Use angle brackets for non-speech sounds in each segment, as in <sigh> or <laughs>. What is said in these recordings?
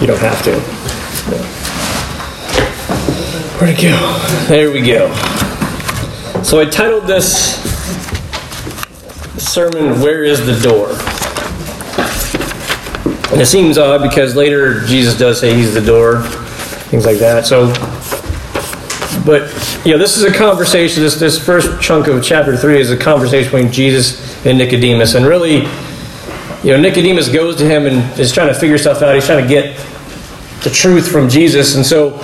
You don't have to. Where'd it go? There we go. So I titled this sermon, Where is the Door? And it seems odd because later Jesus does say he's the door, things like that. So, but, you know, this is a conversation, this, this first chunk of chapter 3 is a conversation between Jesus and Nicodemus. And really, you know, Nicodemus goes to him and is trying to figure stuff out. He's trying to get the truth from Jesus. And so,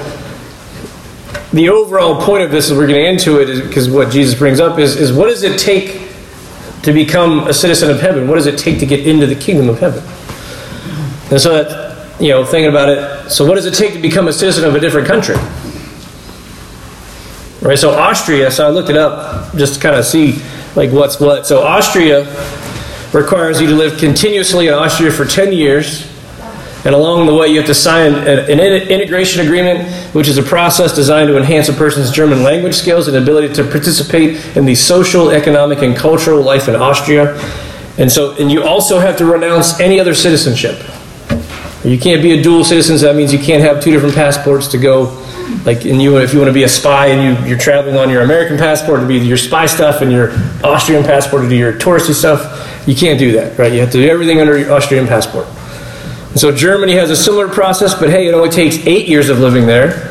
the overall point of this, as we're getting into it, because what Jesus brings up is, is what does it take to become a citizen of heaven? What does it take to get into the kingdom of heaven? And so that, you know, thinking about it, so what does it take to become a citizen of a different country? Right, so Austria, so I looked it up just to kind of see like what's what. So Austria requires you to live continuously in Austria for 10 years and along the way, you have to sign an integration agreement, which is a process designed to enhance a person's German language skills and ability to participate in the social, economic, and cultural life in Austria. And so, and you also have to renounce any other citizenship. You can't be a dual citizen. So that means you can't have two different passports to go. Like, and you, if you want to be a spy and you, you're traveling on your American passport to be your spy stuff and your Austrian passport to do your touristy stuff, you can't do that, right? You have to do everything under your Austrian passport. And so Germany has a similar process, but hey, it only takes eight years of living there.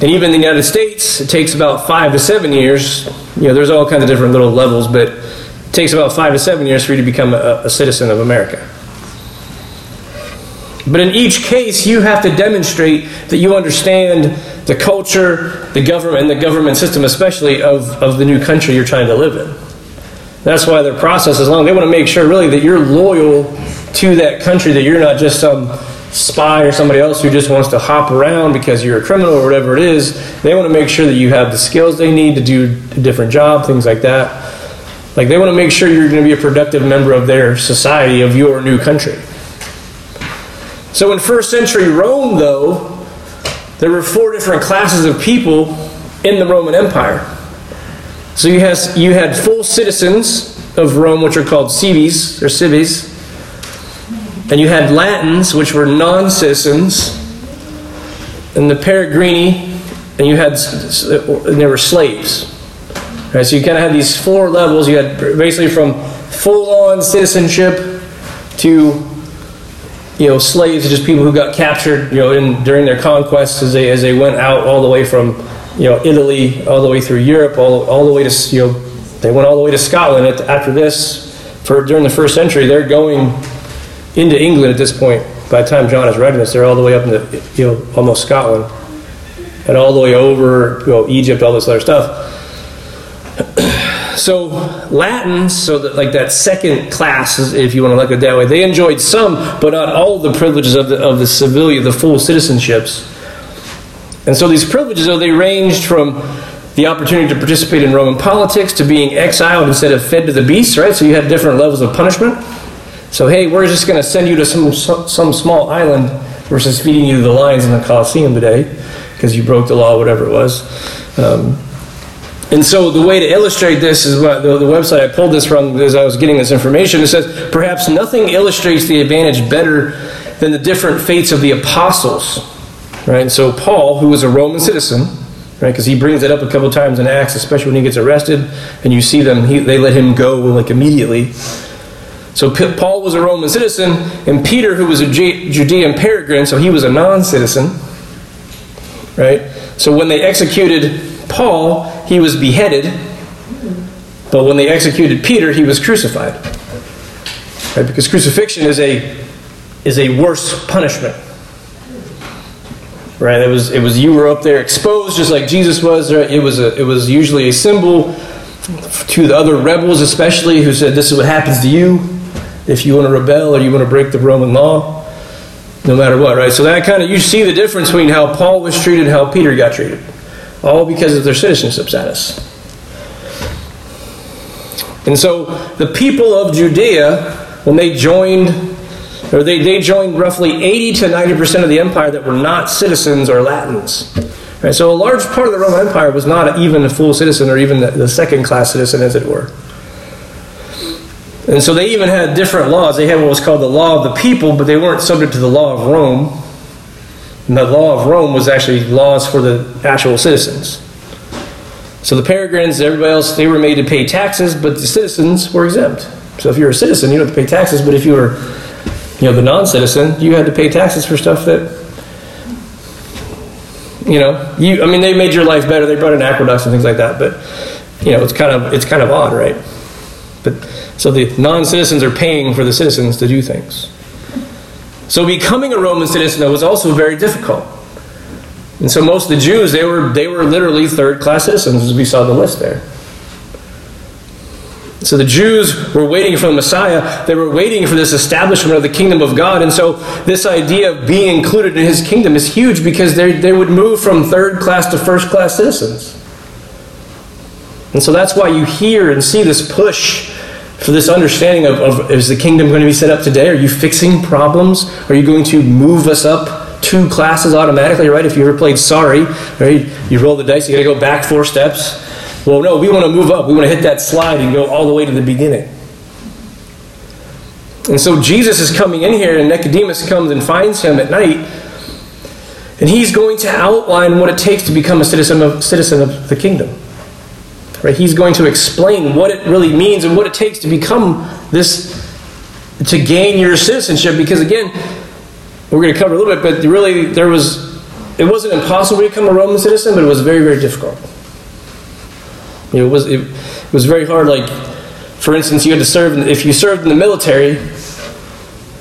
And even in the United States, it takes about five to seven years. You know, there's all kinds of different little levels, but it takes about five to seven years for you to become a, a citizen of America. But in each case, you have to demonstrate that you understand the culture, the government, and the government system, especially of, of the new country you're trying to live in. That's why their process is long. They want to make sure, really, that you're loyal to that country, that you're not just some spy or somebody else who just wants to hop around because you're a criminal or whatever it is. They want to make sure that you have the skills they need to do a different job, things like that. Like they want to make sure you're going to be a productive member of their society, of your new country. So in first century Rome, though, there were four different classes of people in the Roman Empire. So you, has, you had full citizens of Rome, which are called cives or cives, and you had Latins, which were non citizens, and the Peregrini, and you had, and they were slaves. Right, so you kind of had these four levels. You had basically from full on citizenship to you know slaves, just people who got captured you know in, during their conquests as they as they went out all the way from you know Italy all the way through Europe all, all the way to you know they went all the way to Scotland after this for during the first century they're going into England at this point. By the time John is writing this, they're all the way up into you know almost Scotland, and all the way over you know Egypt, all this other stuff. <clears throat> so Latins, so that like that second class, if you want to look at it that way, they enjoyed some, but not all the privileges of the of the civilian, the full citizenships. And so these privileges, though, they ranged from the opportunity to participate in Roman politics to being exiled instead of fed to the beasts, right? So you had different levels of punishment. So, hey, we're just going to send you to some, some small island versus feeding you to the lions in the Colosseum today because you broke the law, whatever it was. Um, and so, the way to illustrate this is what the, the website I pulled this from as I was getting this information. It says, perhaps nothing illustrates the advantage better than the different fates of the apostles. Right? So, Paul, who was a Roman citizen, right? Because he brings it up a couple times in Acts, especially when he gets arrested, and you see them, he, they let him go like immediately. So Paul was a Roman citizen, and Peter, who was a Judean peregrine, so he was a non citizen. Right? So when they executed Paul, he was beheaded. But when they executed Peter, he was crucified. Right? Because crucifixion is a, is a worse punishment. Right? It was, it was you were up there exposed just like Jesus was. Right? It, was a, it was usually a symbol to the other rebels, especially, who said, This is what happens to you if you want to rebel or you want to break the Roman law, no matter what, right? So that kind of, you see the difference between how Paul was treated and how Peter got treated, all because of their citizenship status. And so the people of Judea, when they joined, or they, they joined roughly 80 to 90% of the empire that were not citizens or Latins. Right? So a large part of the Roman Empire was not even a full citizen or even the, the second class citizen, as it were. And so they even had different laws. They had what was called the law of the people, but they weren't subject to the law of Rome. And the law of Rome was actually laws for the actual citizens. So the peregrines, everybody else, they were made to pay taxes, but the citizens were exempt. So if you're a citizen, you don't have to pay taxes, but if you were, you know, the non-citizen, you had to pay taxes for stuff that, you know, you. I mean, they made your life better. They brought in aqueducts and things like that, but you know, it's kind of it's kind of odd, right? But so the non-citizens are paying for the citizens to do things. So becoming a Roman citizen was also very difficult. And so most of the Jews, they were, they were literally third class citizens, as we saw the list there. So the Jews were waiting for the Messiah. They were waiting for this establishment of the kingdom of God. And so this idea of being included in his kingdom is huge because they, they would move from third class to first class citizens. And so that's why you hear and see this push for this understanding of, of is the kingdom going to be set up today? Are you fixing problems? Are you going to move us up two classes automatically, right? If you ever played Sorry, right? You roll the dice, you got to go back four steps. Well, no, we want to move up. We want to hit that slide and go all the way to the beginning. And so Jesus is coming in here, and Nicodemus comes and finds him at night, and he's going to outline what it takes to become a citizen of, citizen of the kingdom. Right? He's going to explain what it really means and what it takes to become this, to gain your citizenship. Because again, we're going to cover a little bit, but really there was, it wasn't impossible to become a Roman citizen, but it was very, very difficult. It was, it, it was very hard. Like, for instance, you had to serve, if you served in the military,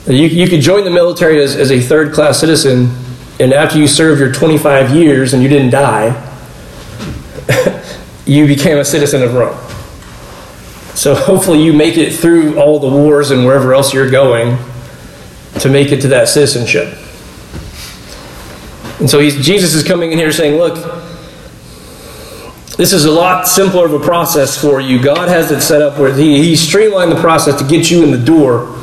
you, you could join the military as, as a third class citizen, and after you serve your 25 years and you didn't die, <laughs> you became a citizen of Rome. So hopefully you make it through all the wars and wherever else you're going to make it to that citizenship. And so Jesus is coming in here saying, look, this is a lot simpler of a process for you. God has it set up where he, he streamlined the process to get you in the door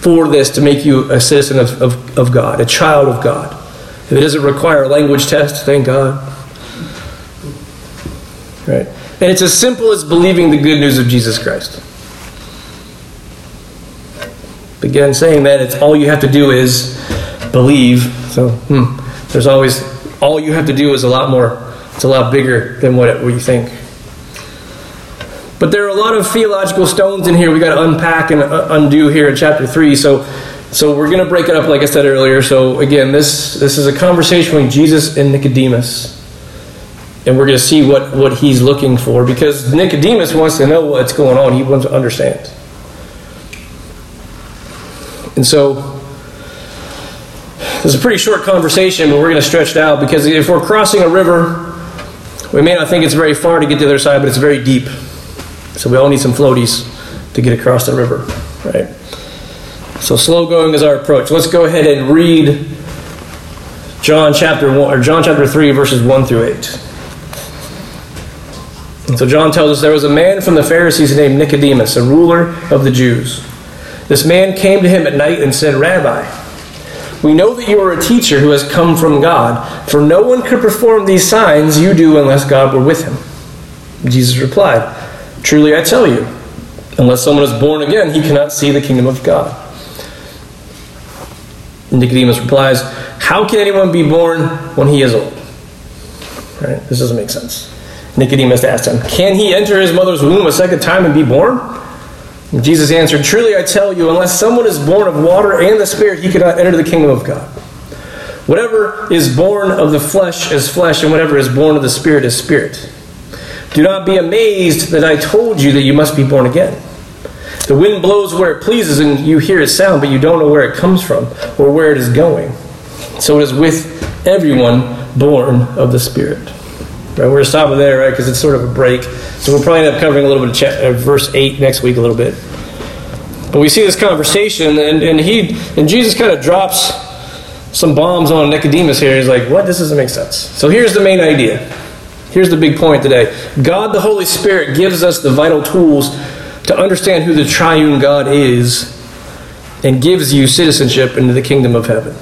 for this to make you a citizen of, of, of God, a child of God. If it doesn't require a language test, thank God. Right? And it's as simple as believing the good news of Jesus Christ. Again, saying that it's all you have to do is believe. So, hmm, there's always all you have to do is a lot more. It's a lot bigger than what, you think. But there are a lot of theological stones in here we got to unpack and uh, undo here in chapter three. So, so we're going to break it up, like I said earlier. So again, this this is a conversation between Jesus and Nicodemus and we're going to see what, what he's looking for because Nicodemus wants to know what's going on. He wants to understand. And so, it's a pretty short conversation, but we're going to stretch it out because if we're crossing a river, we may not think it's very far to get to the other side, but it's very deep. So we all need some floaties to get across the river, right? So slow going is our approach. Let's go ahead and read John chapter one or John chapter three, verses one through eight. And so John tells us there was a man from the Pharisees named Nicodemus, a ruler of the Jews. This man came to him at night and said, Rabbi, we know that you are a teacher who has come from God, for no one could perform these signs you do unless God were with him. Jesus replied, Truly I tell you, unless someone is born again, he cannot see the kingdom of God. Nicodemus replies, How can anyone be born when he is old? Right? This doesn't make sense. Nicodemus asked him, Can he enter his mother's womb a second time and be born? Jesus answered, Truly I tell you, unless someone is born of water and the Spirit, he cannot enter the kingdom of God. Whatever is born of the flesh is flesh, and whatever is born of the Spirit is spirit. Do not be amazed that I told you that you must be born again. The wind blows where it pleases, and you hear its sound, but you don't know where it comes from or where it is going. So it is with everyone born of the Spirit. Right, we're to stop there, right, because it's sort of a break. So we'll probably end up covering a little bit of uh, verse 8 next week a little bit. But we see this conversation, and, and he and Jesus kind of drops some bombs on Nicodemus here. He's like, what? This doesn't make sense. So here's the main idea. Here's the big point today. God, the Holy Spirit, gives us the vital tools to understand who the triune God is and gives you citizenship into the kingdom of heaven.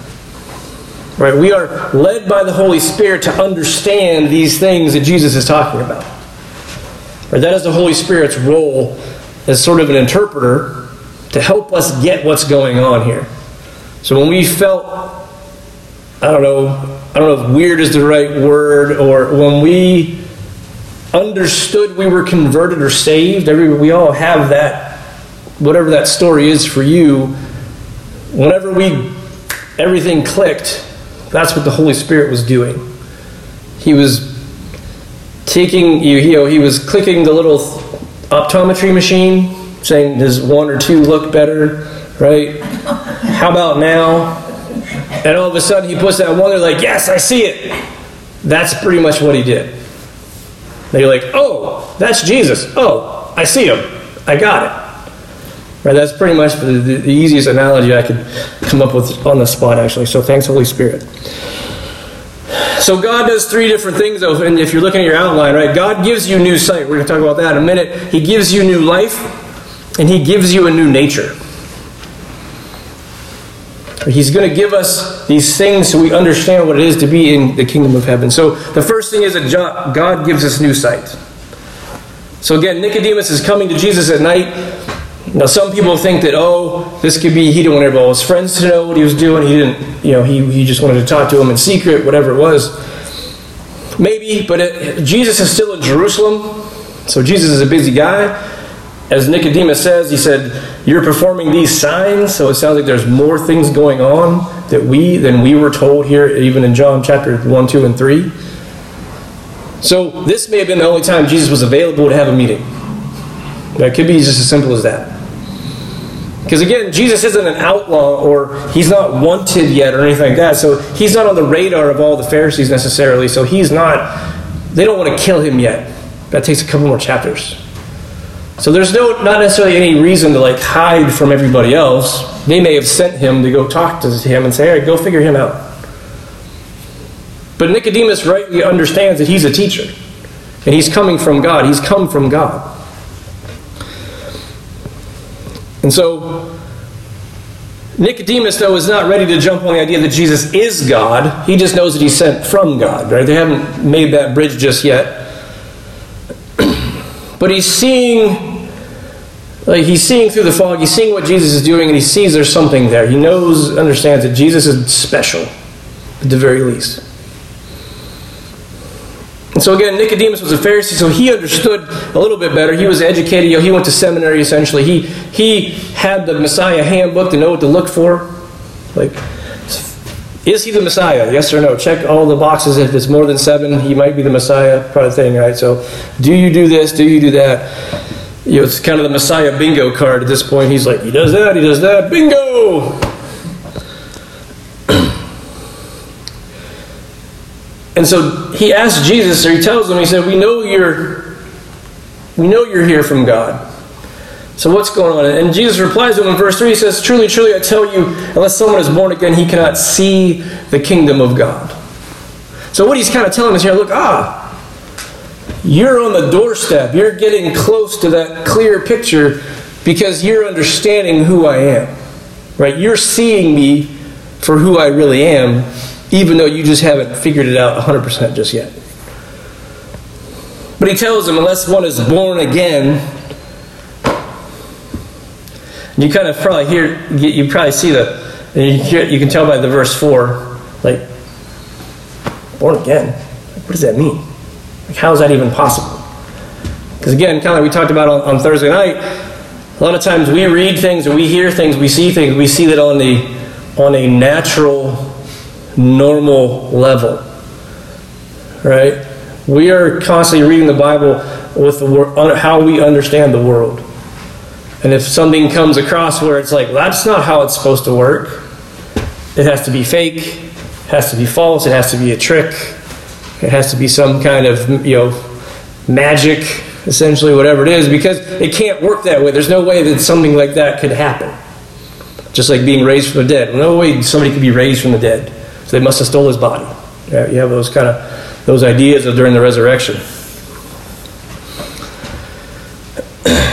Right? We are led by the Holy Spirit to understand these things that Jesus is talking about. Right? That is the Holy Spirit's role as sort of an interpreter to help us get what's going on here. So when we felt I don't know, I don't know if weird is the right word, or when we understood we were converted or saved, we all have that, whatever that story is for you. Whenever we, everything clicked, that's what the Holy Spirit was doing. He was taking you, you know, he was clicking the little optometry machine, saying, does one or two look better, right? How about now? And all of a sudden he puts that one they're like, yes, I see it. That's pretty much what he did. You're like, oh, that's Jesus. Oh, I see him. I got it. Right? That's pretty much the, the, easiest analogy I could come up with on the spot, actually. So thanks, Holy Spirit. So God does three different things, though, and if you're looking at your outline, right? God gives you new sight. We're going to talk about that in a minute. He gives you new life, and He gives you a new nature. He's going to give us these things so we understand what it is to be in the kingdom of heaven. So the first thing is that God gives us new sight. So again, Nicodemus is coming to Jesus at night. Now, some people think that, oh, this could be he didn't want all his friends to know what he was doing. He didn't, you know, he, he just wanted to talk to him in secret, whatever it was. Maybe, but it, Jesus is still in Jerusalem. So Jesus is a busy guy as Nicodemus says, he said, You're performing these signs, so it sounds like there's more things going on that we than we were told here, even in John chapter 1, 2, and 3. So this may have been the only time Jesus was available to have a meeting. It could be just as simple as that. Because again, Jesus isn't an outlaw or he's not wanted yet or anything like that. So he's not on the radar of all the Pharisees necessarily. So he's not, they don't want to kill him yet. That takes a couple more chapters. So there's no not necessarily any reason to like hide from everybody else. They may have sent him to go talk to him and say, "Hey, go figure him out." But Nicodemus rightly understands that he's a teacher, and he's coming from God. He's come from God, and so Nicodemus, though, is not ready to jump on the idea that Jesus is God. He just knows that he's sent from God. Right? They haven't made that bridge just yet. <clears throat> But he's seeing, like he's seeing through the fog, he's seeing what Jesus is doing, and he sees there's something there. He knows, understands that Jesus is special, at the very least. And so again, Nicodemus was a Pharisee, so he understood a little bit better. He was educated. You know, he went to seminary essentially. He he had the Messiah handbook to know what to look for. Like is he the Messiah? Yes or no? Check all the boxes. If it's more than seven, he might be the Messiah, kind of thing, right? So, do you do this? Do you do that? You know, it's kind of the Messiah bingo card at this point. He's like, he does that, he does that, bingo! And so he asks Jesus, or he tells him, he said, We know you're we know you're here from God. So what's going on? And Jesus replies to him in verse 3. He says, Truly, truly, I tell you, unless someone is born again, he cannot see the kingdom of God. So what he's kind of telling us here, look, ah, you're on the doorstep. You're getting close to that clear picture because you're understanding who I am. Right? You're seeing me for who I really am, even though you just haven't figured it out 100% just yet. But he tells him, unless one is born again, you kind of probably hear, you probably see the, you can tell by the verse 4, like, born again? What does that mean? Like, how is that even possible? Because again, kind of like we talked about on, on Thursday night, a lot of times we read things or we hear things, we see things, we see that on the on a natural, normal level. Right? We are constantly reading the Bible with the, how we understand the world. And if something comes across where it's like, that's not how it's supposed to work, it has to be fake, it has to be false, it has to be a trick, it has to be some kind of, you know, magic, essentially, whatever it is, because it can't work that way. There's no way that something like that could happen. Just like being raised from the dead. No way somebody could be raised from the dead. So they must have stole his body. Yeah, you have those kind of those ideas of during the resurrection. <clears throat>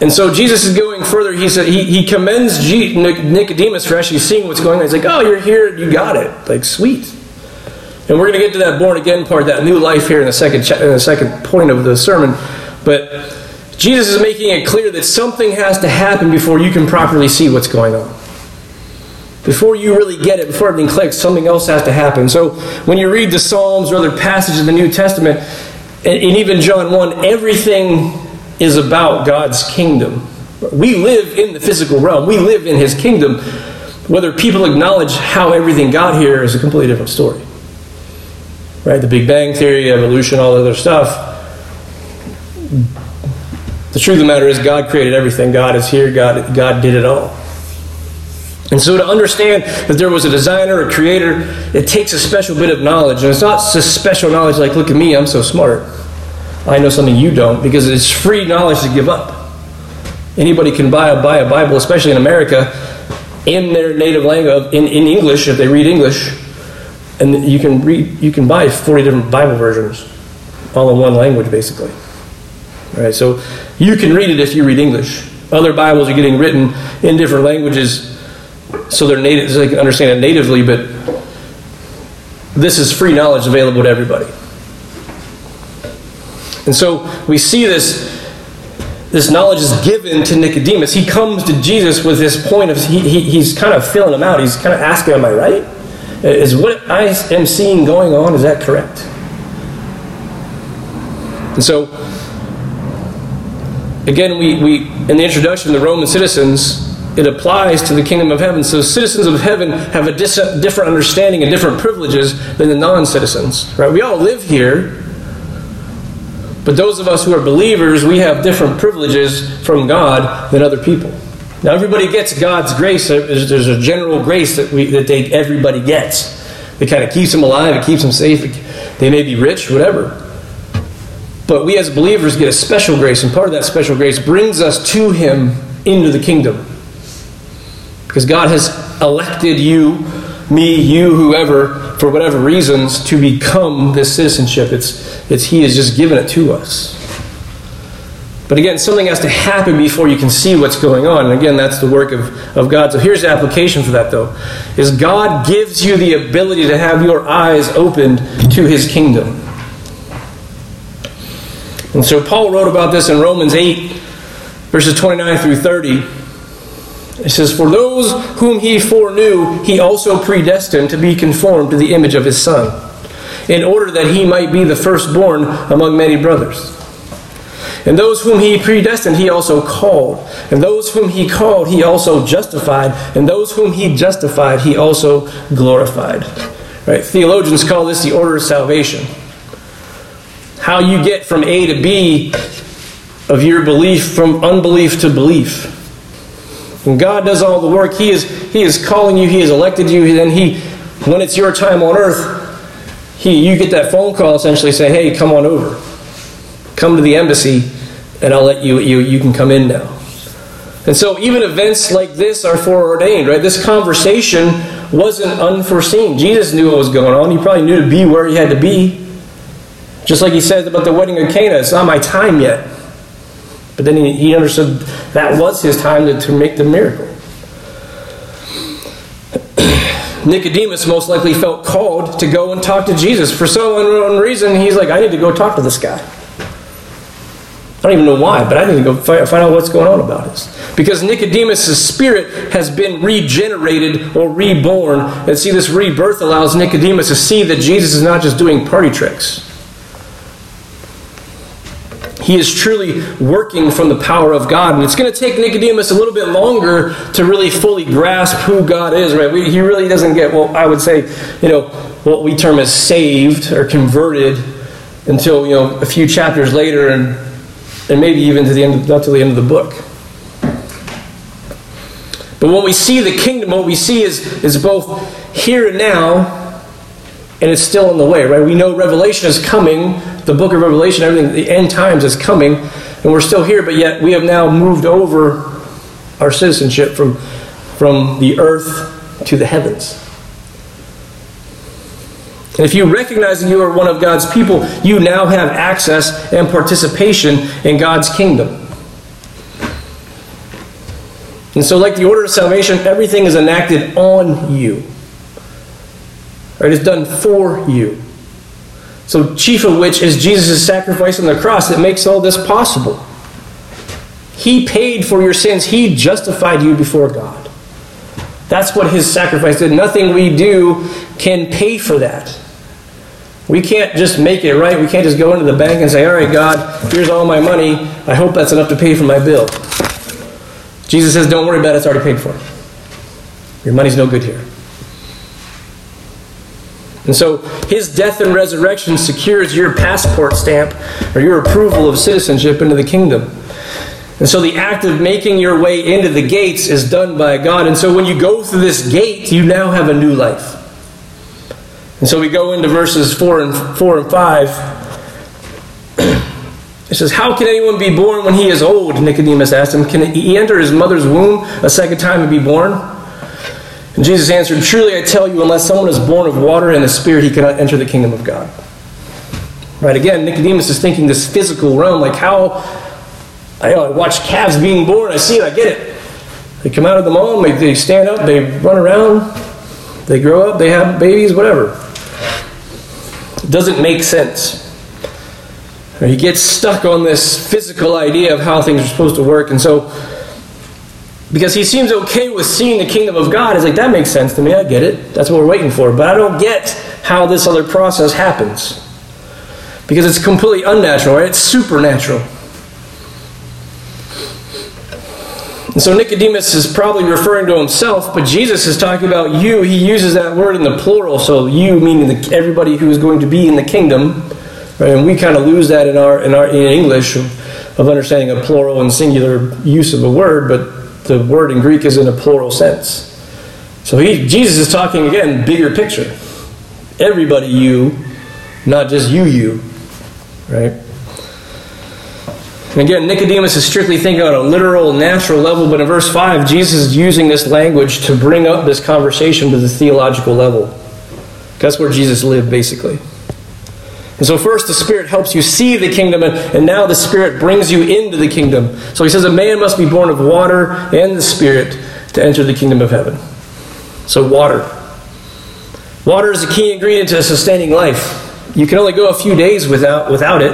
And so Jesus is going further. He said he, he commends G, Nicodemus for actually seeing what's going on. He's like, "Oh, you're here. You got it. Like, sweet." And we're going to get to that born again part, that new life here in the second in the second point of the sermon. But Jesus is making it clear that something has to happen before you can properly see what's going on. Before you really get it, before everything clicks, something else has to happen. So when you read the Psalms or other passages of the New Testament, and even John 1, everything is about God's kingdom. We live in the physical realm, we live in His kingdom. Whether people acknowledge how everything got here is a completely different story. Right? The Big Bang Theory, evolution, all the other stuff. The truth of the matter is, God created everything. God is here. God, God did it all. And so, to understand that there was a designer, a creator, it takes a special bit of knowledge. And it's not just special knowledge like, look at me, I'm so smart. I know something you don't, because it's free knowledge to give up. Anybody can buy a, buy a Bible, especially in America, in their native language, in, in English, if they read English. And you can, read, you can buy 40 different Bible versions, all in one language, basically. All right, so you can read it if you read English. Other Bibles are getting written in different languages so they're native, so they can understand it natively, but this is free knowledge available to everybody. And so we see this this knowledge is given to Nicodemus. He comes to Jesus with this point of he, he, he's kind of filling him out. He's kind of asking, "Am I right? Is what I am seeing going on is that correct?" And so, again, we, we in the introduction, the Roman citizens it applies to the kingdom of heaven. So citizens of heaven have a dis- different understanding and different privileges than the non-citizens. Right? We all live here, but those of us who are believers, we have different privileges from God than other people. Now, everybody gets God's grace. There's a general grace that we that they, everybody gets. It kind of keeps them alive. It keeps them safe. They may be rich, whatever. But we as believers get a special grace, and part of that special grace brings us to Him into the kingdom. Because God has elected you, me, you, whoever, for whatever reasons, to become this citizenship. It's, it's He has just given it to us. But again, something has to happen before you can see what's going on. And again, that's the work of, of God. So here's the application for that, though, is God gives you the ability to have your eyes opened to His kingdom. And so Paul wrote about this in Romans 8, verses 29 through 30. It says, For those whom he foreknew, he also predestined to be conformed to the image of his Son, in order that he might be the firstborn among many brothers. And those whom he predestined, he also called. And those whom he called, he also justified. And those whom he justified, he also glorified. Right? Theologians call this the order of salvation. How you get from A to B of your belief, from unbelief to belief. When God does all the work, He is, he is calling you, He has elected you, and He, when it's your time on earth, he, you get that phone call essentially saying, hey, come on over. Come to the embassy, and I'll let you, you, you can come in now. And so even events like this are foreordained, right? This conversation wasn't unforeseen. Jesus knew what was going on. He probably knew to be where he had to be. Just like he said about the wedding of Cana, it's not my time yet. But then he, he understood that was his time to, to make the miracle. <clears throat> Nicodemus most likely felt called to go and talk to Jesus. For some unknown reason, he's like, I need to go talk to this guy. I don't even know why, but I need to go find, out what's going on about this. Because Nicodemus' spirit has been regenerated or reborn. And see, this rebirth allows Nicodemus to see that Jesus is not just doing party tricks. He is truly working from the power of God. And it's going to take Nicodemus a little bit longer to really fully grasp who God is, right? We, he really doesn't get, well, I would say, you know, what we term as saved or converted until, you know, a few chapters later and, and maybe even to the end, of, not to the end of the book. But when we see the kingdom, what we see is, is both here and now and it's still in the way, right? We know Revelation is coming, the book of Revelation, everything, the end times is coming, and we're still here, but yet we have now moved over our citizenship from, from the earth to the heavens. And if you recognize that you are one of God's people, you now have access and participation in God's kingdom. And so, like the order of salvation, everything is enacted on you. It's done for you. So, chief of which is Jesus' sacrifice on the cross that makes all this possible. He paid for your sins, He justified you before God. That's what his sacrifice did. Nothing we do can pay for that. We can't just make it right. We can't just go into the bank and say, All right, God, here's all my money. I hope that's enough to pay for my bill. Jesus says, Don't worry about it, it's already paid for. Your money's no good here. And so his death and resurrection secures your passport stamp or your approval of citizenship into the kingdom. And so the act of making your way into the gates is done by God. And so when you go through this gate, you now have a new life. And so we go into verses 4 and 4 and 5. It says, How can anyone be born when he is old? Nicodemus asked him. Can he enter his mother's womb a second time and be born? And Jesus answered, Truly I tell you, unless someone is born of water and the Spirit, he cannot enter the kingdom of God. Right, again, Nicodemus is thinking this physical realm, like how I, know, I watch calves being born, I see it, I get it. They come out of the mom, they, they stand up, they run around, they grow up, they have babies, whatever. It doesn't make sense. He gets stuck on this physical idea of how things are supposed to work, and so because he seems okay with seeing the kingdom of God. He's like, that makes sense to me. I get it. That's what we're waiting for. But I don't get how this other process happens. Because it's completely unnatural, right? It's supernatural. And so Nicodemus is probably referring to himself, but Jesus is talking about you. He uses that word in the plural, so you meaning the, everybody who is going to be in the kingdom. Right? And we kind of lose that in our in our in English of, of understanding a plural and singular use of a word, but the word in Greek is in a plural sense. So he, Jesus is talking again, bigger picture. Everybody you, not just you, you. Right? And again, Nicodemus is strictly thinking on a literal, natural level, but in verse 5, Jesus is using this language to bring up this conversation to the theological level. That's where Jesus lived, basically. And so, first, the Spirit helps you see the kingdom, and, and now the Spirit brings you into the kingdom. So, he says, A man must be born of water and the Spirit to enter the kingdom of heaven. So, water. Water is a key ingredient to sustaining life. You can only go a few days without, without it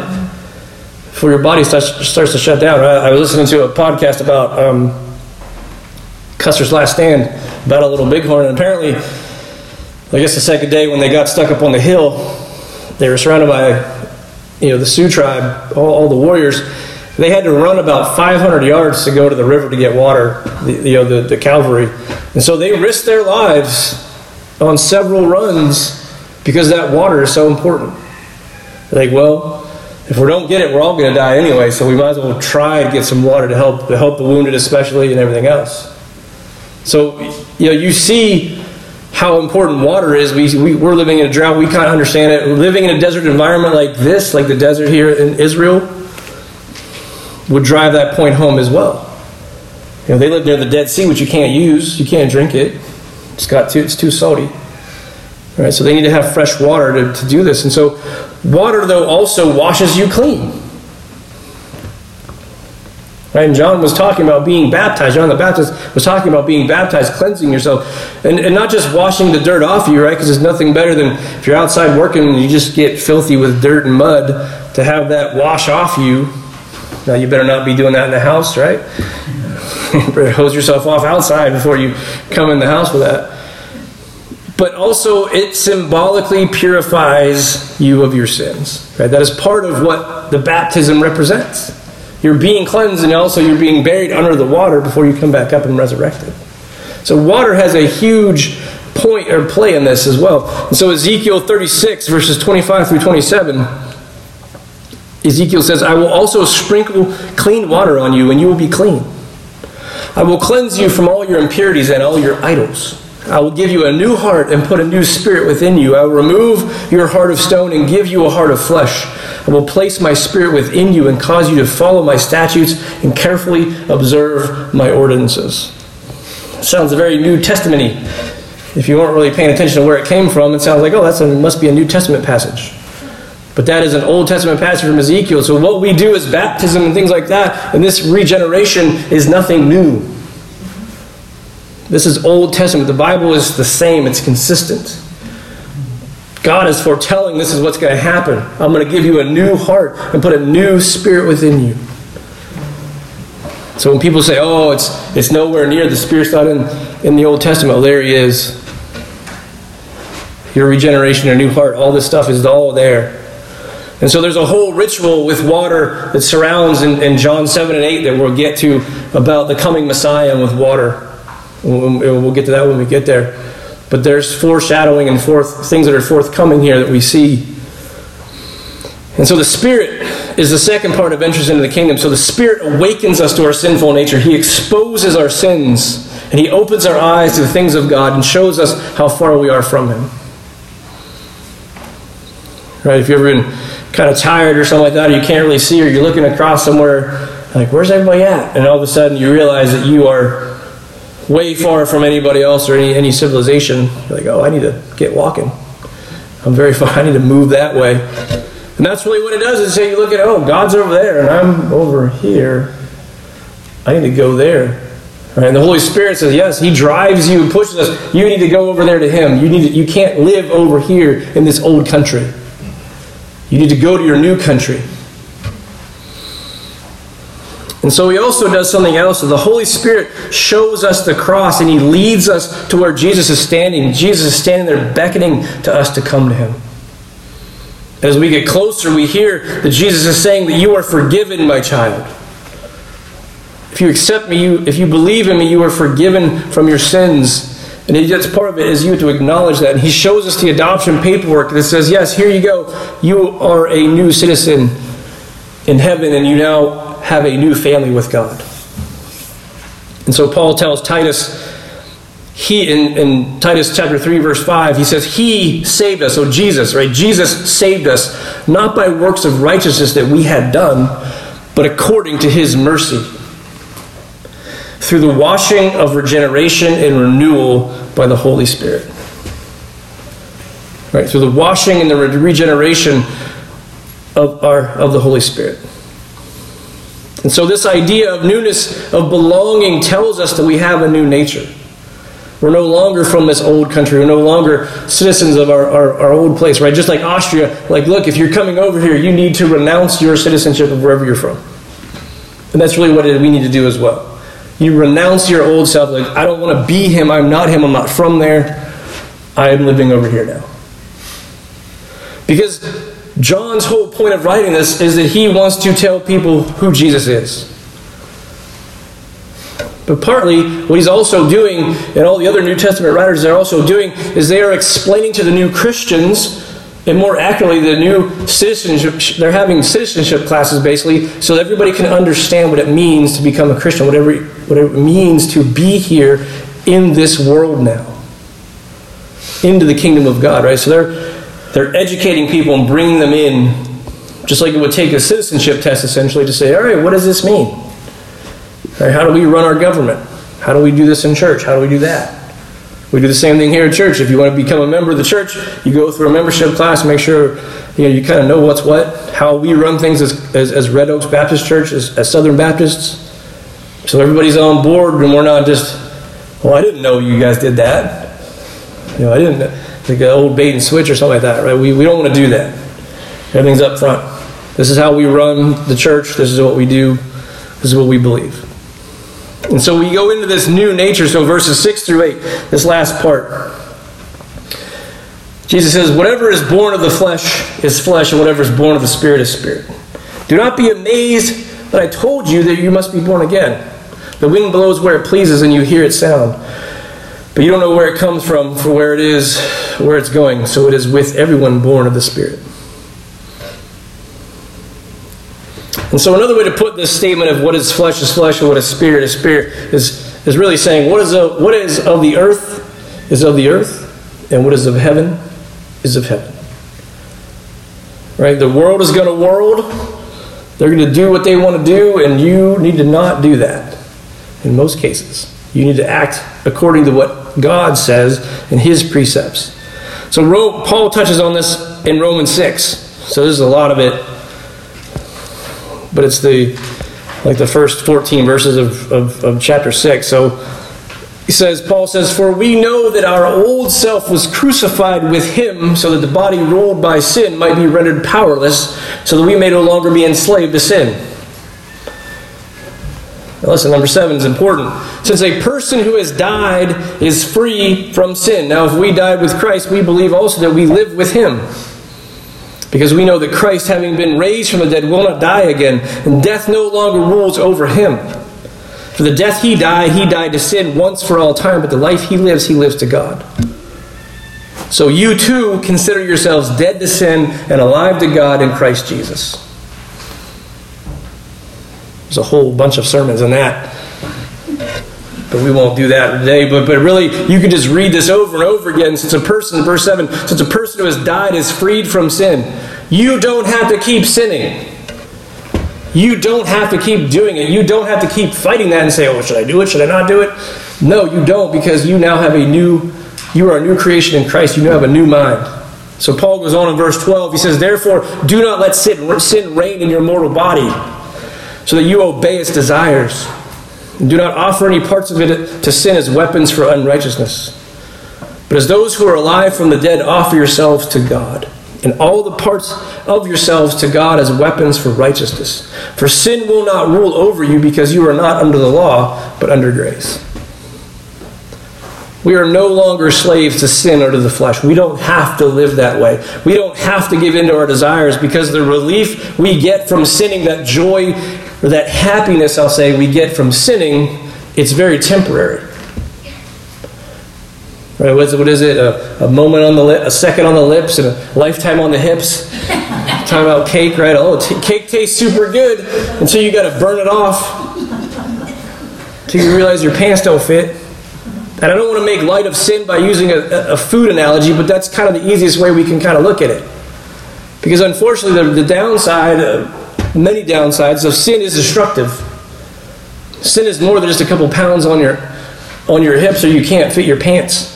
before your body starts, starts to shut down. I, I was listening to a podcast about um, Custer's Last Stand, about a little bighorn, and apparently, I guess the second day when they got stuck up on the hill, they were surrounded by, you know, the Sioux tribe, all, all the warriors. They had to run about 500 yards to go to the river to get water, the, you know, the, the cavalry. And so they risked their lives on several runs because that water is so important. They're like, well, if we don't get it, we're all going to die anyway. So we might as well try to get some water to help to help the wounded, especially, and everything else. So you know, you see how important water is. We, we, we're living in a drought. We kind of understand it. Living in a desert environment like this, like the desert here in Israel, would drive that point home as well. You know, they live near the Dead Sea, which you can't use. You can't drink it. It's got too, it's too salty. Right, so they need to have fresh water to, to do this. And so water, though, also washes you clean. Right? And John was talking about being baptized. John the Baptist was talking about being baptized, cleansing yourself. And, and not just washing the dirt off you, right? Because there's nothing better than if you're outside working and you just get filthy with dirt and mud to have that wash off you. Now, you better not be doing that in the house, right? <laughs> hose yourself off outside before you come in the house with that. But also, it symbolically purifies you of your sins. Right? That is part of what the baptism represents. You're being cleansed and also you're being buried under the water before you come back up and resurrected. So water has a huge point or play in this as well. And so Ezekiel 36, verses 25 through 27, Ezekiel says, I will also sprinkle clean water on you, and you will be clean. I will cleanse you from all your impurities and all your idols. I will give you a new heart and put a new spirit within you. I will remove your heart of stone and give you a heart of flesh. I will place my spirit within you and cause you to follow my statutes and carefully observe my ordinances. Sounds a very New Testament If you weren't really paying attention to where it came from, it sounds like, oh, that must be a New Testament passage. But that is an Old Testament passage from Ezekiel. So what we do is baptism and things like that, and this regeneration is nothing new. This is Old Testament. The Bible is the same, it's consistent. God is foretelling this is what's going to happen. I'm going to give you a new heart and put a new spirit within you. So when people say, "Oh, it's it's nowhere near the Spirit's not in in the Old Testament," well, there He is. Your regeneration, your new heart, all this stuff is all there. And so there's a whole ritual with water that surrounds in, in John 7 and 8 that we'll get to about the coming Messiah with water. We'll, we'll get to that when we get there. But there's foreshadowing and forth things that are forthcoming here that we see. And so the Spirit is the second part of entrance into the kingdom. So the Spirit awakens us to our sinful nature. He exposes our sins and He opens our eyes to the things of God and shows us how far we are from Him. Right? If you've ever been kind of tired or something like that, or you can't really see, or you're looking across somewhere, like, where's everybody at? And all of a sudden you realize that you are way far from anybody else or any, any civilization. You're like, oh, I need to get walking. I'm very far. <laughs> I need to move that way. And that's really what it does is say you look at, oh, God's over there and I'm over here. I need to go there. Right? And the Holy Spirit says, yes, He drives you and pushes us. You need to go over there to Him. You, need to, you can't live over here in this old country. You need to go to your new country. And so he also does something else. The Holy Spirit shows us the cross and he leads us to where Jesus is standing. Jesus is standing there beckoning to us to come to him. As we get closer, we hear that Jesus is saying that you are forgiven, my child. If you accept me, you, if you believe in me, you are forgiven from your sins. And that's part of it is you to acknowledge that. And he shows us the adoption paperwork that says, yes, here you go. You are a new citizen in heaven, and you now have a new family with God. And so Paul tells Titus, he in, in Titus chapter 3, verse 5, he says, He saved us. So Jesus, right? Jesus saved us, not by works of righteousness that we had done, but according to his mercy through the washing of regeneration and renewal by the Holy Spirit. Right, through the washing and the regeneration of, our, of the Holy Spirit. And so, this idea of newness, of belonging, tells us that we have a new nature. We're no longer from this old country. We're no longer citizens of our, our, our, old place, right? Just like Austria, like, look, if you're coming over here, you need to renounce your citizenship of wherever you're from. And that's really what we need to do as well. You renounce your old self. Like, I don't want to be him. I'm not him. I'm not from there. I am living over here now. Because John's whole point of writing this is that he wants to tell people who Jesus is. But partly, what he's also doing, and all the other New Testament writers are also doing, is they are explaining to the new Christians and more accurately, the new citizenship, they're having citizenship classes basically, so everybody can understand what it means to become a Christian, whatever, whatever it means to be here in this world now, into the kingdom of God, right? So they're, they're educating people and bringing them in, just like it would take a citizenship test essentially to say, all right, what does this mean? How do we run our government? How do we do this in church? How do we do that? We do the same thing here at church. If you want to become a member of the church, you go through a membership class, make sure you know you kind of know what's what, how we run things as, as, as Red Oaks Baptist Church, as, as Southern Baptists. So everybody's on board, and we're not just, well, I didn't know you guys did that. You know, I didn't like an old bait and switch or something like that, right? We, we don't want to do that. Everything's up front. This is how we run the church. This is what we do. This is what we believe. And so we go into this new nature. So verses 6 through 8, this last part. Jesus says, Whatever is born of the flesh is flesh, and whatever is born of the Spirit is spirit. Do not be amazed that I told you that you must be born again. The wind blows where it pleases, and you hear its sound. But you don't know where it comes from, for where it is, where it's going. So it is with everyone born of the Spirit. And so another way to put this statement of what is flesh is flesh and what is spirit is spirit is, is really saying what is, a, what is of the earth is of the earth, and what is of heaven is of heaven. Right? The world is going to world. They're going to do what they want to do, and you need to not do that in most cases. You need to act according to what God says in His precepts. So Paul touches on this in Romans 6. So there's a lot of it but it's the like the first 14 verses of, of, of chapter 6. So he says, Paul says, For we know that our old self was crucified with him so that the body ruled by sin might be rendered powerless, so that we may no longer be enslaved to sin. Now listen, number seven is important. Since a person who has died is free from sin. Now, if we died with Christ, we believe also that we live with him. Because we know that Christ, having been raised from the dead, will not die again, and death no longer rules over him. For the death he died, he died to sin once for all time, but the life he lives, he lives to God. So you too consider yourselves dead to sin and alive to God in Christ Jesus. There's a whole bunch of sermons on that. But we won't do that today. But, but really, you can just read this over and over again. Since a person, verse 7, since a person who has died is freed from sin, you don't have to keep sinning. You don't have to keep doing it. You don't have to keep fighting that and say, oh, should I do it? Should I not do it? No, you don't because you now have a new, you are a new creation in Christ. You now have a new mind. So Paul goes on in verse 12. He says, Therefore, do not let sin reign in your mortal body, so that you obey its desires. And do not offer any parts of it to sin as weapons for unrighteousness. But as those who are alive from the dead, offer yourselves to God and all the parts of yourselves to God as weapons for righteousness. For sin will not rule over you because you are not under the law, but under grace. We are no longer slaves to sin or to the flesh. We don't have to live that way. We don't have to give in to our desires because the relief we get from sinning, that joy or that happiness, I'll say, we get from sinning, it's very temporary. Right? What is it? What is it? A, a moment on the lip, a second on the lips, and a lifetime on the hips. <laughs> Talking about cake, right? Oh, t- cake tastes super good until you got to burn it off. Until you realize your pants don't fit. And I don't want to make light of sin by using a, a food analogy, but that's kind of the easiest way we can kind of look at it. Because unfortunately, the, the downside, many downsides of sin is destructive. Sin is more than just a couple pounds on your on your hips, or you can't fit your pants.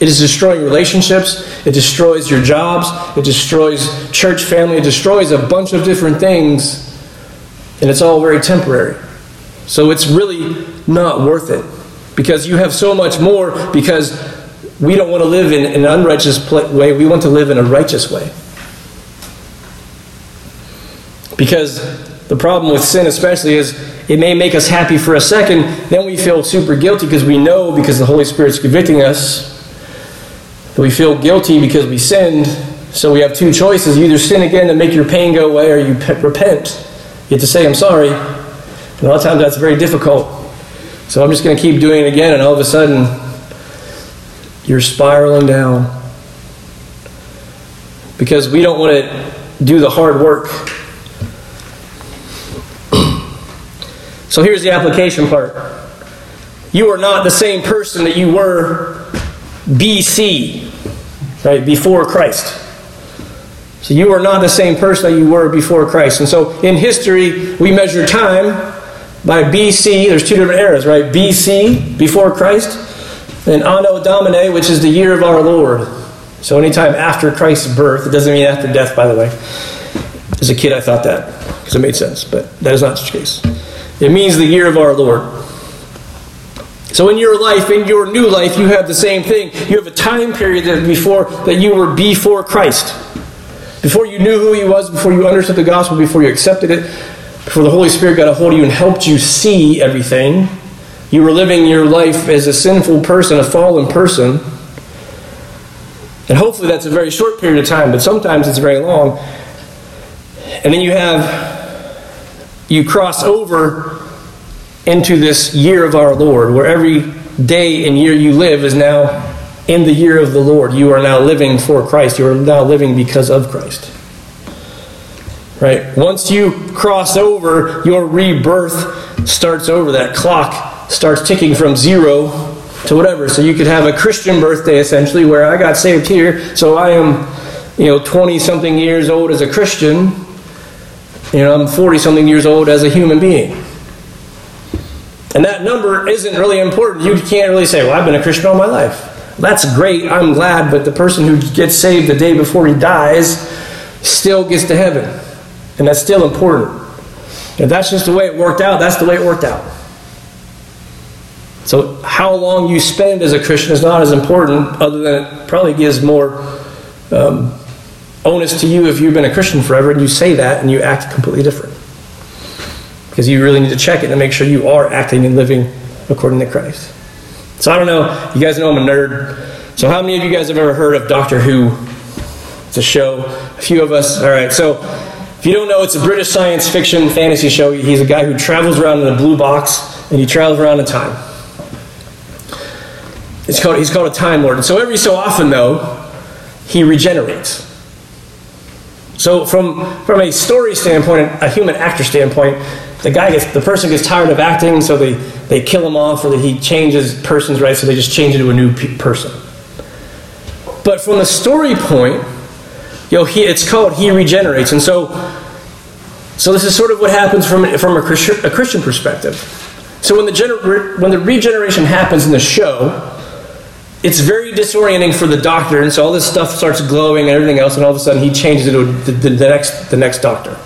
It is destroying relationships. It destroys your jobs. It destroys church family. It destroys a bunch of different things. And it's all very temporary. So it's really not worth it. Because you have so much more, because we don't want to live in an unrighteous way. We want to live in a righteous way. Because the problem with sin, especially, is it may make us happy for a second, then we feel super guilty because we know, because the Holy Spirit's convicting us, that we feel guilty because we sinned. So we have two choices. You either sin again and make your pain go away, or you repent. You have to say, I'm sorry. And a lot of times that's very difficult. So I'm just going to keep doing it again, and all of a sudden, you're spiraling down. Because we don't want to do the hard work. So here's the application part. You are not the same person that you were BC, right, before Christ. So you are not the same person that you were before Christ. And so in history, we measure time by BC. There's two different eras, right? BC, before Christ, and Anno Domini, which is the year of our Lord. So anytime after Christ's birth, it doesn't mean after death, by the way. As a kid, I thought that because it made sense, but that is not the case. It means the year of our Lord. So in your life, in your new life, you have the same thing. You have a time period that before that you were before Christ. Before you knew who he was, before you understood the gospel, before you accepted it, before the Holy Spirit got a hold of you and helped you see everything, you were living your life as a sinful person, a fallen person. And hopefully that's a very short period of time, but sometimes it's very long. And then you have, you cross over into this year of our Lord, where every day and year you live is now in the year of the Lord. You are now living for Christ. You are now living because of Christ. Right? Once you cross over, your rebirth starts over. That clock starts ticking from zero to whatever. So you could have a Christian birthday essentially where I got saved here, so I am, you know, 20 something years old as a Christian. You know, I'm 40 something years old as a human being. And that number isn't really important. You can't really say, well, I've been a Christian all my life. That's great. I'm glad. But the person who gets saved the day before he dies still gets to heaven. And that's still important. If that's just the way it worked out, that's the way it worked out. So, how long you spend as a Christian is not as important, other than it probably gives more um, onus to you if you've been a Christian forever and you say that and you act completely different. because you really need to check it and make sure you are acting and living according to Christ. So I don't know. You guys know I'm a nerd. So how many of you guys have ever heard of Doctor Who? It's a show. A few of us. All right. So if you don't know, it's a British science fiction fantasy show. He's a guy who travels around in a blue box and he travels around in time. It's called, he's called a Time Lord. And so every so often, though, he regenerates. So from, from a story standpoint, a human actor standpoint, the guy gets the person gets tired of acting, so they, they kill him off, or he changes persons, right? So they just change into a new pe- person. But from the story point, you know, he, it's called he regenerates, and so so this is sort of what happens from from a Christian, a Christian perspective. So when the gener- when the regeneration happens in the show, it's very disorienting for the doctor, and so all this stuff starts glowing and everything else, and all of a sudden he changes into the, the, the next the next doctor.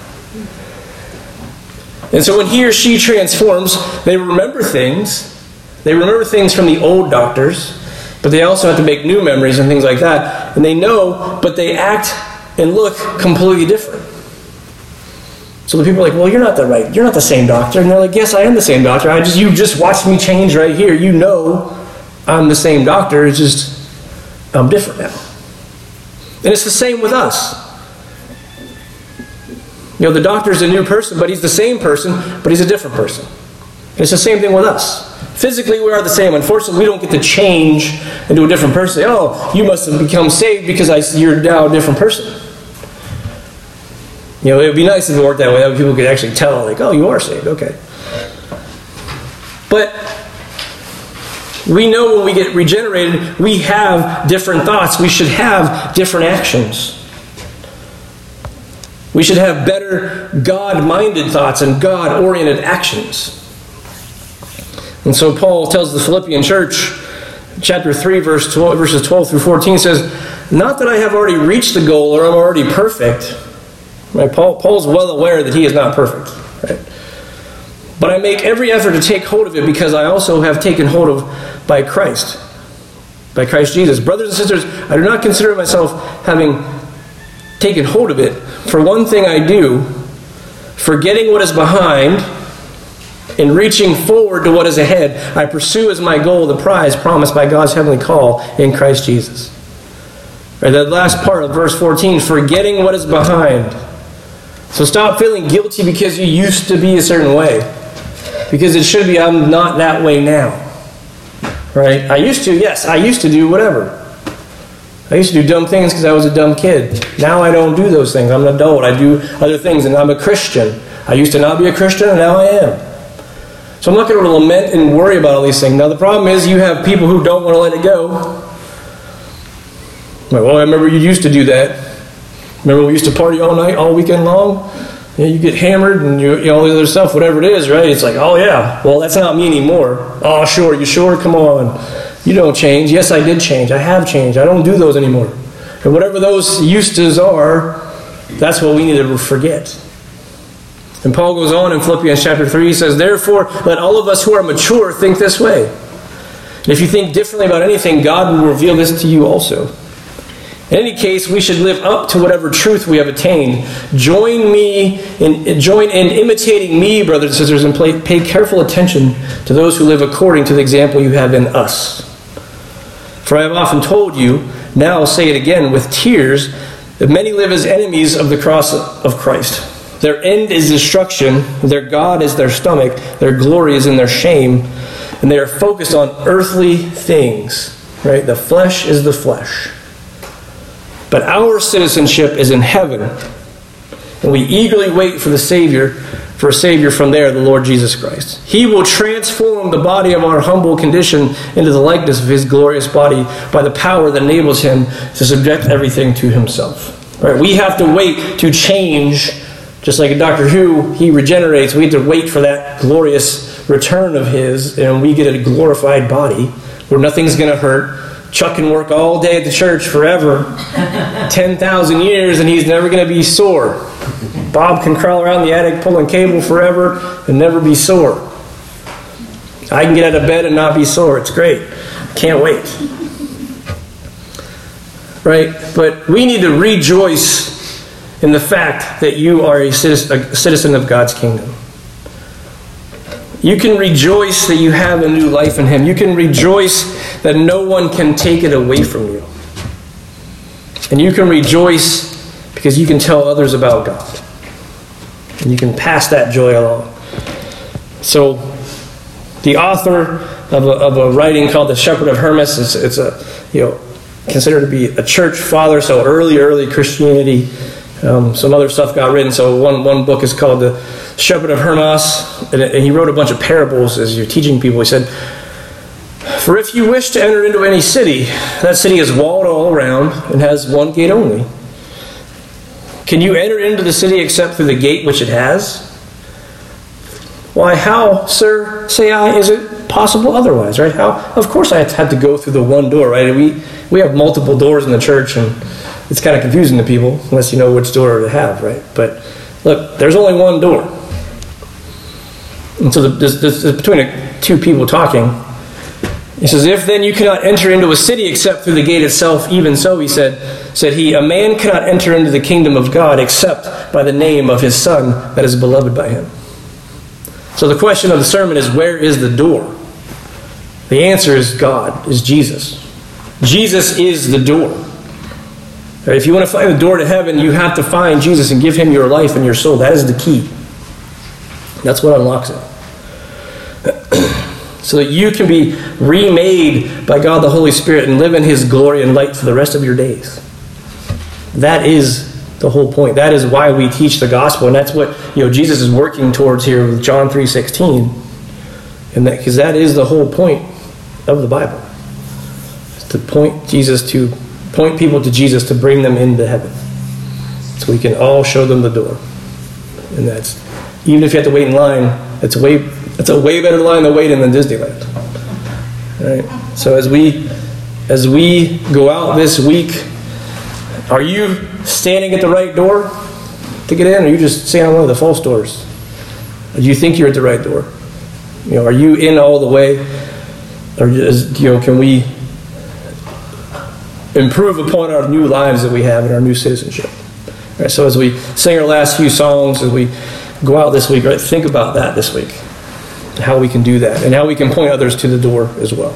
And so when he or she transforms, they remember things. They remember things from the old doctors, but they also have to make new memories and things like that. And they know, but they act and look completely different. So the people are like, "Well, you're not the right. You're not the same doctor." And they're like, "Yes, I am the same doctor. I just you just watched me change right here. You know, I'm the same doctor. It's just I'm different now." And it's the same with us. You know, the doctor's a new person, but he's the same person, but he's a different person. It's the same thing with us. Physically, we are the same. Unfortunately, we don't get to change into a different person. Oh, you must have become saved because I, you're now a different person. You know, it would be nice if it worked that way. That people could actually tell, like, oh, you are saved. Okay. But we know when we get regenerated, we have different thoughts. We should have different actions. We should have better God minded thoughts and God oriented actions. And so Paul tells the Philippian church, chapter 3, verse 12, verses 12 through 14 says, Not that I have already reached the goal or I'm already perfect. Right? Paul, Paul's well aware that he is not perfect. But I make every effort to take hold of it because I also have taken hold of by Christ. By Christ Jesus. Brothers and sisters, I do not consider myself having taken hold of it. For one thing I do, forgetting what is behind and reaching forward to what is ahead, I pursue as my goal the prize promised by God's heavenly call in Christ Jesus. Or that last part of verse 14, forgetting what is behind. So stop feeling guilty because you used to be a certain way. Because it should be, I'm not that way now. Right? I used to, yes, I used to do whatever. I used to do dumb things because I was a dumb kid. Now I don't do those things. I'm an adult. I do other things, and I'm a Christian. I used to not be a Christian, and now I am. So I'm not going to lament and worry about all these things. Now, the problem is you have people who don't want to let it go. Like, well, I remember you used to do that. Remember we used to party all night, all weekend long? You, know, you get hammered and you, you know, all the other stuff, whatever it is, right? It's like, oh, yeah, well, that's not me anymore. Oh, sure, you sure? Come on. You don't change. Yes, I did change. I have changed. I don't do those anymore. And whatever those used tos are, that's what we need to forget. And Paul goes on in Philippians chapter 3, he says, Therefore, let all of us who are mature think this way. If you think differently about anything, God will reveal this to you also. In any case, we should live up to whatever truth we have attained. Join me in join in imitating me, brothers and sisters, and pay, pay careful attention to those who live according to the example you have in us. For I have often told you, now I'll say it again with tears, that many live as enemies of the cross of Christ. Their end is destruction, their God is their stomach, their glory is in their shame, and they are focused on earthly things. Right? The flesh is the flesh. But our citizenship is in heaven, and we eagerly wait for the Savior for a Savior from there, the Lord Jesus Christ. He will transform the body of our humble condition into the likeness of His glorious body by the power that enables Him to subject everything to Himself. Right? We have to wait to change, just like a Doctor Who, He regenerates. We have to wait for that glorious return of His, and we get a glorified body where nothing's going to hurt. Chuck can work all day at the church forever, <laughs> 10,000 years, and he's never going to be sore. Bob can crawl around the attic pulling cable forever and never be sore. I can get out of bed and not be sore. It's great. Can't wait. Right? But we need to rejoice in the fact that you are a citizen of God's kingdom. You can rejoice that you have a new life in Him. You can rejoice that no one can take it away from you. And you can rejoice because you can tell others about God. And you can pass that joy along. So, the author of a, of a writing called The Shepherd of Hermas, it's, it's a, you know, considered to be a church father, so early, early Christianity. Um, some other stuff got written. So one, one book is called The Shepherd of Hermas, and, and he wrote a bunch of parables as you're teaching people. He said, For if you wish to enter into any city, that city is walled all around and has one gate only. Can you enter into the city except through the gate which it has? Why, how, sir, say I, is it possible otherwise, right? How? Of course I had to go through the one door, right? We, we have multiple doors in the church, and it's kind of confusing to people unless you know which door to have, right? But look, there's only one door. And so the, this, this, between a, two people talking, he says, If then you cannot enter into a city except through the gate itself, even so, he said, said he, a man cannot enter into the kingdom of God except by the name of his son that is beloved by him. So the question of the sermon is where is the door? The answer is God, is Jesus. Jesus is the door. If you want to find the door to heaven, you have to find Jesus and give him your life and your soul. That is the key. That's what unlocks it. <clears throat> so that you can be remade by God the Holy Spirit and live in his glory and light for the rest of your days. That is the whole point. That is why we teach the gospel, and that's what you know Jesus is working towards here with John three sixteen, and that because that is the whole point of the Bible, to point Jesus to point people to Jesus to bring them into heaven, so we can all show them the door, and that's even if you have to wait in line, a way a way better line to wait in than Disneyland. Right. So as we as we go out this week, are you standing at the right door to get in, or are you just standing on one of the false doors? Or do you think you're at the right door? You know, are you in all the way, or is, you know, can we improve upon our new lives that we have and our new citizenship? Right, so as we sing our last few songs, as we go out this week, right, think about that this week, how we can do that, and how we can point others to the door as well.